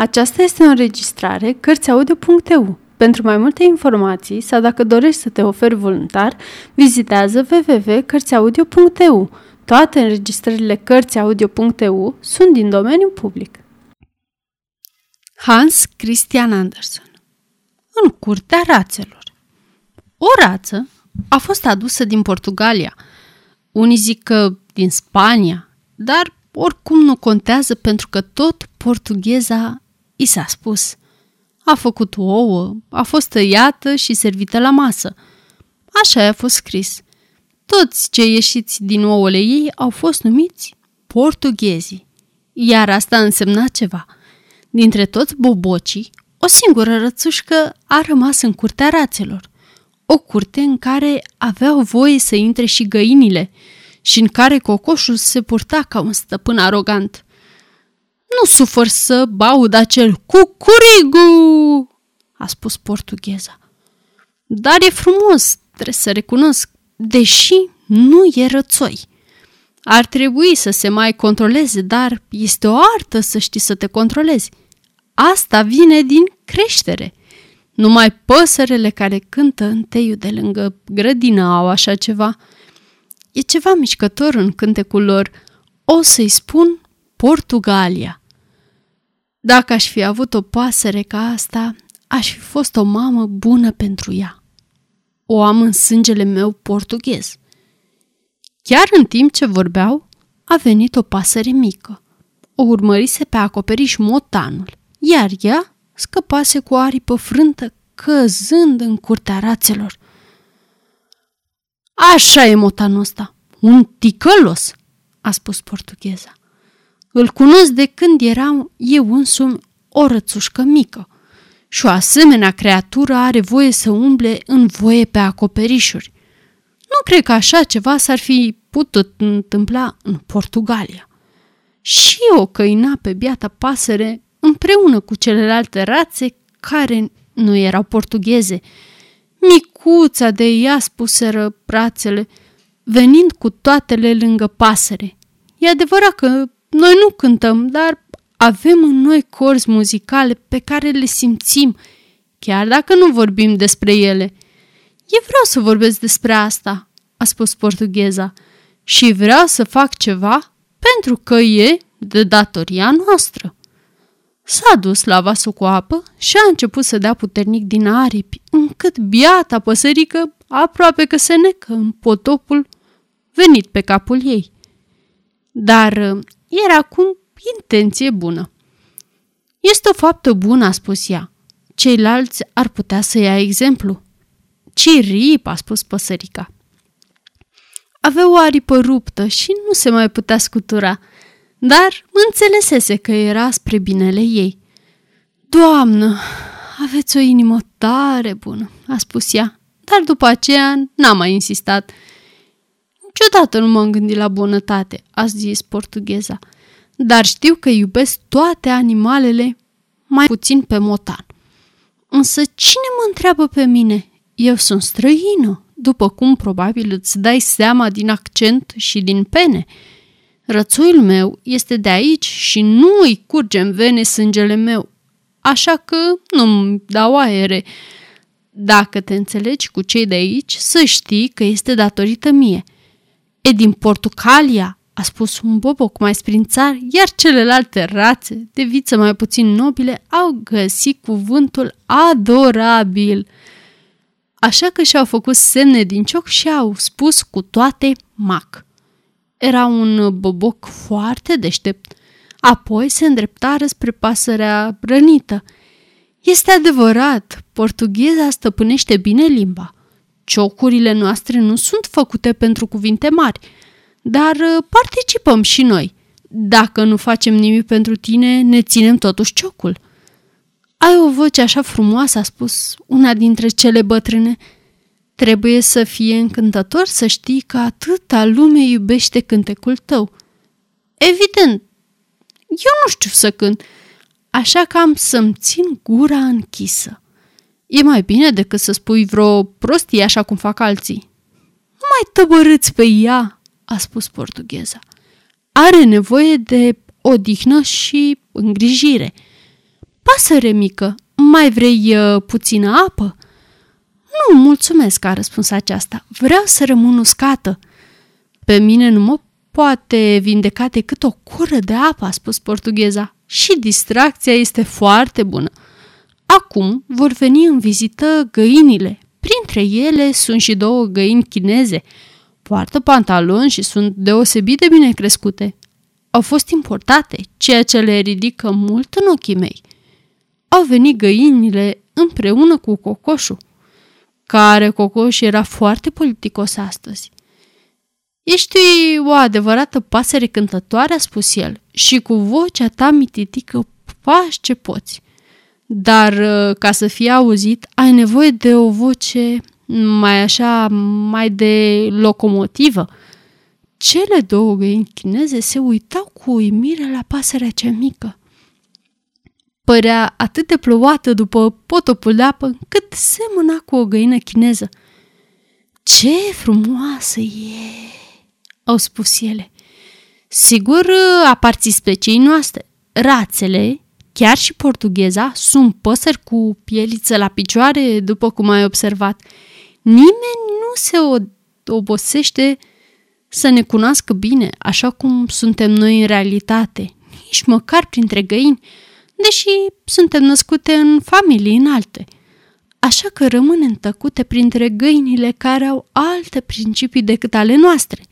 Aceasta este o înregistrare Cărțiaudio.eu. Pentru mai multe informații sau dacă dorești să te oferi voluntar, vizitează www.cărțiaudio.eu. Toate înregistrările Cărțiaudio.eu sunt din domeniu public. Hans Christian Andersen În curtea rațelor O rață a fost adusă din Portugalia. Unii zic că din Spania, dar oricum nu contează pentru că tot portugheza i s-a spus. A făcut ouă, a fost tăiată și servită la masă. Așa a fost scris. Toți cei ieșiți din ouăle ei au fost numiți portughezii. Iar asta însemna ceva. Dintre toți bobocii, o singură rățușcă a rămas în curtea rațelor. O curte în care aveau voie să intre și găinile și în care cocoșul se purta ca un stăpân arogant – nu sufăr să baud acel cucurigu, a spus portugheza. Dar e frumos, trebuie să recunosc, deși nu e rățoi. Ar trebui să se mai controleze, dar este o artă să știi să te controlezi. Asta vine din creștere. Numai păsările care cântă în teiul de lângă grădină au așa ceva. E ceva mișcător în cântecul lor. O să-i spun Portugalia. Dacă aș fi avut o pasăre ca asta, aș fi fost o mamă bună pentru ea. O am în sângele meu portughez. Chiar în timp ce vorbeau, a venit o pasăre mică. O urmărise pe acoperiș motanul, iar ea scăpase cu aripă frântă, căzând în curtea rațelor. Așa e motanul ăsta, un ticălos, a spus portugheza. Îl cunosc de când eram eu însumi o rățușcă mică. Și o asemenea creatură are voie să umble în voie pe acoperișuri. Nu cred că așa ceva s-ar fi putut întâmpla în Portugalia. Și o căina pe biata pasăre împreună cu celelalte rațe care nu erau portugheze. Micuța de ea spuseră brațele, venind cu toatele lângă pasăre. E adevărat că noi nu cântăm, dar avem în noi corzi muzicale pe care le simțim, chiar dacă nu vorbim despre ele. Eu vreau să vorbesc despre asta, a spus portugheza, și vreau să fac ceva pentru că e de datoria noastră. S-a dus la vasul cu apă și a început să dea puternic din aripi, încât biata păsărică aproape că se necă în potopul venit pe capul ei. Dar era cu intenție bună. Este o faptă bună, a spus ea. Ceilalți ar putea să ia exemplu. Cirip, a spus păsărica. Avea o aripă ruptă și nu se mai putea scutura, dar înțelesese că era spre binele ei. Doamnă, aveți o inimă tare bună, a spus ea, dar după aceea n-a mai insistat – Niciodată nu m-am gândit la bunătate, a zis portugheza, dar știu că iubesc toate animalele, mai puțin pe motan. Însă cine mă întreabă pe mine? Eu sunt străină, după cum probabil îți dai seama din accent și din pene. Rățoiul meu este de aici și nu îi curge în vene sângele meu, așa că nu-mi dau aere. Dacă te înțelegi cu cei de aici, să știi că este datorită mie – E din Portugalia, a spus un boboc mai sprințar, iar celelalte rațe de viță mai puțin nobile au găsit cuvântul adorabil. Așa că și-au făcut semne din cioc și au spus cu toate mac. Era un boboc foarte deștept. Apoi se îndreptară spre pasărea rănită. Este adevărat, portugheza stăpânește bine limba – Ciocurile noastre nu sunt făcute pentru cuvinte mari, dar uh, participăm și noi. Dacă nu facem nimic pentru tine, ne ținem totuși ciocul. Ai o voce așa frumoasă, a spus una dintre cele bătrâne. Trebuie să fie încântător să știi că atâta lume iubește cântecul tău. Evident, eu nu știu să cânt, așa că am să-mi țin gura închisă. E mai bine decât să spui vreo prostie așa cum fac alții. Nu mai tăbărâți pe ea, a spus portugheza. Are nevoie de odihnă și îngrijire. Pasăre mică, mai vrei uh, puțină apă?" Nu, mulțumesc, a răspuns aceasta. Vreau să rămân uscată. Pe mine nu mă poate vindeca decât o cură de apă, a spus portugheza. Și distracția este foarte bună. Acum vor veni în vizită găinile. Printre ele sunt și două găini chineze. Poartă pantaloni și sunt deosebit de bine crescute. Au fost importate, ceea ce le ridică mult în ochii mei. Au venit găinile împreună cu cocoșul care Cocoș era foarte politicos astăzi. Ești o adevărată pasăre cântătoare, a spus el, și cu vocea ta mititică faci ce poți. Dar uh, ca să fie auzit, ai nevoie de o voce mai așa, mai de locomotivă. Cele două găini chineze se uitau cu uimire la pasărea cea mică părea atât de plouată după potopul de apă, cât semăna cu o găină chineză. Ce frumoasă e!" au spus ele. Sigur, aparții speciei noastre. Rațele, chiar și portugheza, sunt păsări cu pieliță la picioare, după cum ai observat. Nimeni nu se obosește să ne cunoască bine, așa cum suntem noi în realitate, nici măcar printre găini deși suntem născute în familii înalte. Așa că rămânem tăcute printre găinile care au alte principii decât ale noastre.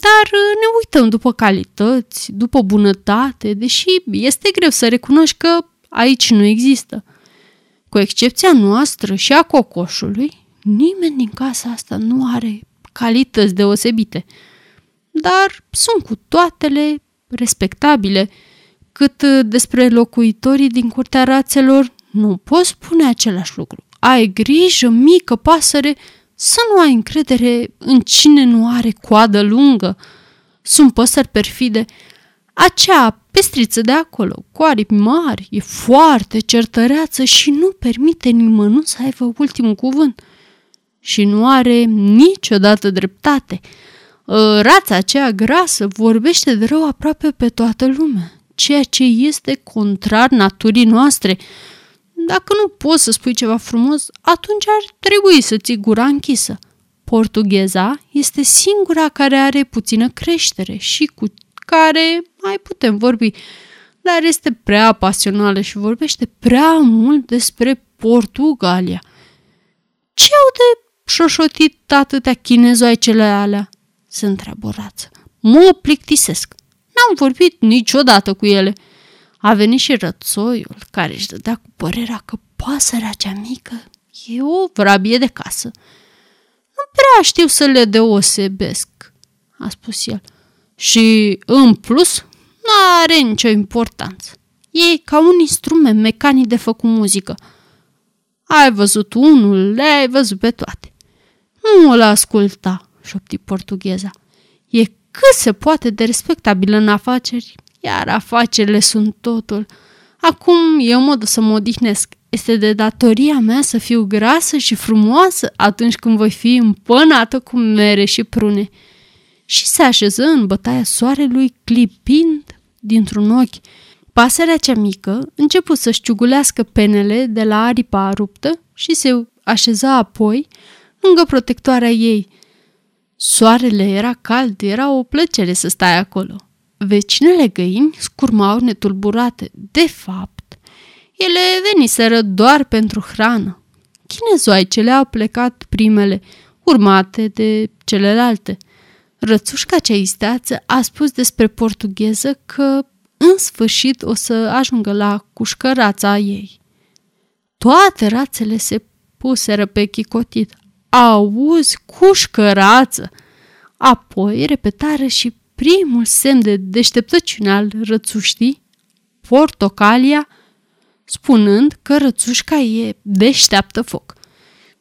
Dar ne uităm după calități, după bunătate, deși este greu să recunoști că aici nu există. Cu excepția noastră și a cocoșului, nimeni din casa asta nu are calități deosebite. Dar sunt cu toatele respectabile, cât uh, despre locuitorii din curtea rațelor, nu poți spune același lucru. Ai grijă, mică pasăre, să nu ai încredere în cine nu are coadă lungă. Sunt păsări perfide. Acea pestriță de acolo, cu aripi mari, e foarte certăreață și nu permite nimănui să aibă ultimul cuvânt. Și nu are niciodată dreptate. Ă, rața aceea grasă vorbește de rău aproape pe toată lumea ceea ce este contrar naturii noastre. Dacă nu poți să spui ceva frumos, atunci ar trebui să ții gura închisă. Portugheza este singura care are puțină creștere și cu care mai putem vorbi, dar este prea pasională și vorbește prea mult despre Portugalia. Ce au de șoșotit atâtea chinezoaicele alea? Se întreabă rață. Mă plictisesc. N-am vorbit niciodată cu ele. A venit și rățoiul, care își dădea cu părerea că pasărea cea mică e o vrabie de casă. Nu prea știu să le deosebesc, a spus el. Și, în plus, nu are nicio importanță. E ca un instrument mecanic de făcut muzică. Ai văzut unul, le-ai văzut pe toate. Nu o asculta, șopti portugheza. E cât se poate de respectabilă în afaceri, iar afacerile sunt totul. Acum eu mă duc să mă odihnesc. Este de datoria mea să fiu grasă și frumoasă atunci când voi fi împănată cu mere și prune. Și se așeză în bătaia soarelui, clipind dintr-un ochi. Pasărea cea mică început să-și ciugulească penele de la aripa ruptă și se așeza apoi lângă protectoarea ei – Soarele era cald, era o plăcere să stai acolo. Vecinele găini scurmau netulburate. De fapt, ele veniseră doar pentru hrană. Chinezoaicele au plecat primele, urmate de celelalte. Rățușca cea isteață a spus despre portugheză că în sfârșit o să ajungă la cușcărața ei. Toate rațele se puseră pe chicotit. Auzi, cușcărață! Apoi repetară și primul semn de deșteptăciune al rățuștii, portocalia, spunând că rățușca e deșteaptă foc.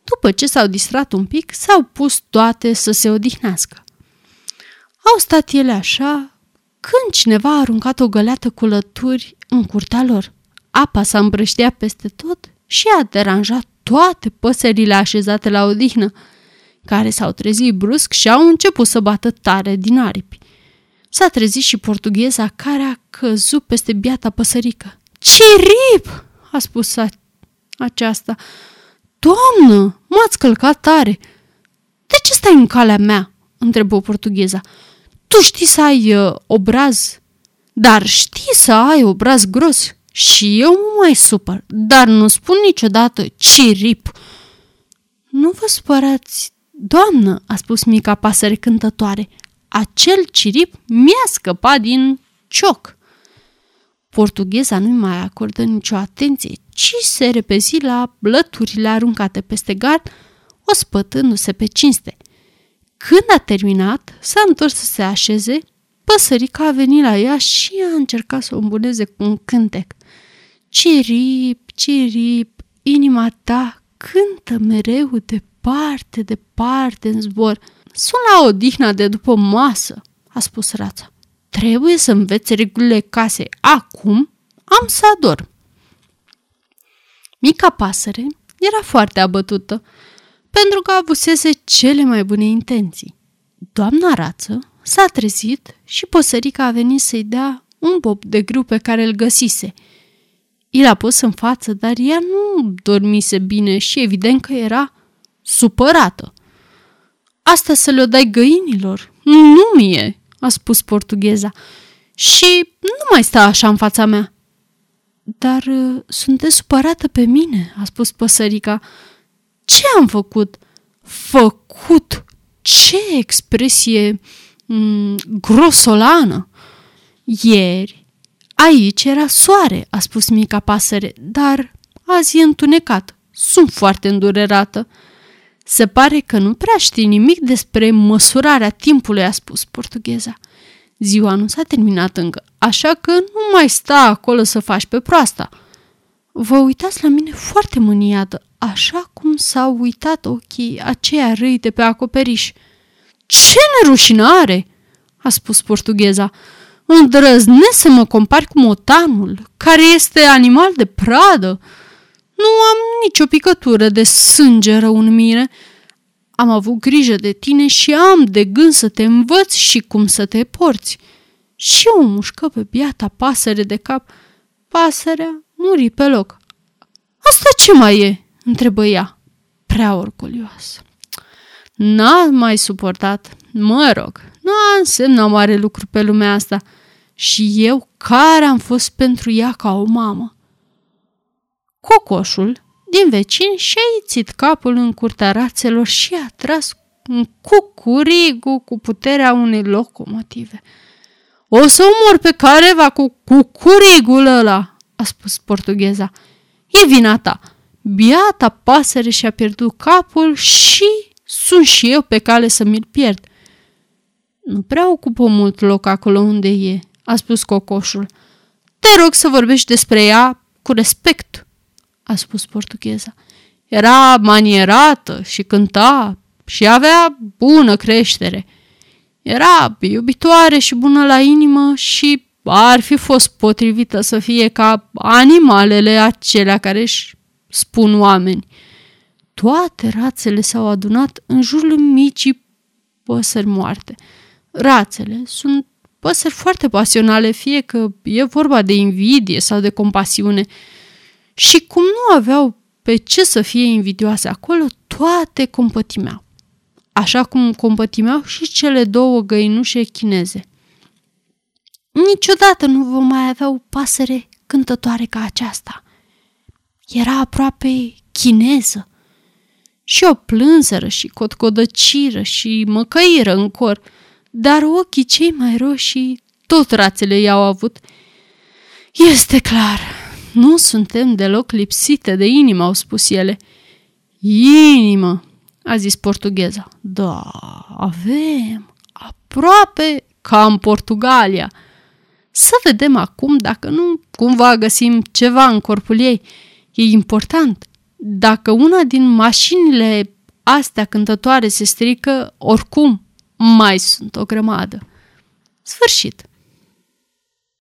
După ce s-au distrat un pic, s-au pus toate să se odihnească. Au stat ele așa, când cineva a aruncat o găleată cu lături în curtea lor. Apa s-a împrăștiat peste tot și a deranjat toate păsările așezate la odihnă, care s-au trezit brusc și au început să bată tare din aripi. S-a trezit și portugheza care a căzut peste biata păsărică. Cirip! a spus aceasta. Doamnă, m-ați călcat tare. De ce stai în calea mea? întrebă portugheza. Tu știi să ai uh, obraz, dar știi să ai obraz gros. Și eu mă mai supăr, dar nu spun niciodată cirip. Nu vă spărați, doamnă, a spus mica pasăre cântătoare. Acel cirip mi-a scăpat din cioc. Portugheza nu-i mai acordă nicio atenție, ci se repezi la blăturile aruncate peste gard, ospătându-se pe cinste. Când a terminat, s-a întors să se așeze, păsărica a venit la ea și a încercat să o îmbuneze cu un cântec. Cirip, cirip, inima ta cântă mereu departe, departe în zbor. Sunt la odihna de după masă, a spus rața. Trebuie să înveți regulile casei. Acum am să ador. Mica pasăre era foarte abătută, pentru că avusese cele mai bune intenții. Doamna rață s-a trezit și păsărica a venit să-i dea un bob de grâu pe care îl găsise. I l-a pus în față, dar ea nu dormise bine și evident că era supărată. Asta să le-o dai găinilor? Nu mie, a spus portugheza. Și nu mai sta așa în fața mea. Dar uh, sunteți supărată pe mine, a spus păsărica. Ce am făcut? Făcut? Ce expresie mm, grosolană! Ieri, aici era soare, a spus mica pasăre, dar azi e întunecat. Sunt foarte îndurerată. Se pare că nu prea știi nimic despre măsurarea timpului, a spus portugheza. Ziua nu s-a terminat încă, așa că nu mai sta acolo să faci pe proasta. Vă uitați la mine foarte mâniată, așa cum s-au uitat ochii aceia răi de pe acoperiș. Ce nerușinare!" a spus portugheza. Îndrăznesc să mă compari cu motanul, care este animal de pradă. Nu am nicio picătură de sânge rău în mine. Am avut grijă de tine și am de gând să te învăț și cum să te porți. Și o mușcă pe biata pasăre de cap. Pasărea muri pe loc. Asta ce mai e? întrebă ea, prea orgolioasă. N-a mai suportat. Mă rog, nu a însemnat mare lucru pe lumea asta. Și eu care am fost pentru ea ca o mamă. Cocoșul din vecin și-a ițit capul în curtea rațelor și a tras un cucurigu cu puterea unei locomotive. O să omor pe careva cu cucurigul ăla, a spus portugheza. E vina ta. Biata pasăre și-a pierdut capul și sunt și eu pe cale să mi-l pierd. Nu prea ocupă mult loc acolo unde e, a spus cocoșul. Te rog să vorbești despre ea cu respect a spus portugheza. Era manierată și cânta și avea bună creștere. Era iubitoare și bună la inimă și ar fi fost potrivită să fie ca animalele acelea care își spun oameni. Toate rațele s-au adunat în jurul micii păsări moarte. Rațele sunt păsări foarte pasionale, fie că e vorba de invidie sau de compasiune. Și cum nu aveau pe ce să fie invidioase acolo, toate compătimeau. Așa cum compătimeau și cele două găinușe chineze. Niciodată nu vom mai avea o pasăre cântătoare ca aceasta. Era aproape chineză. Și o plânseră și cotcodăciră și măcăiră în cor, dar ochii cei mai roșii tot rațele i-au avut. Este clar, nu suntem deloc lipsite de inimă, au spus ele. Inimă, a zis portugheza. Da, avem, aproape ca în Portugalia. Să vedem acum dacă nu cumva găsim ceva în corpul ei. E important. Dacă una din mașinile astea cântătoare se strică, oricum mai sunt o grămadă. Sfârșit.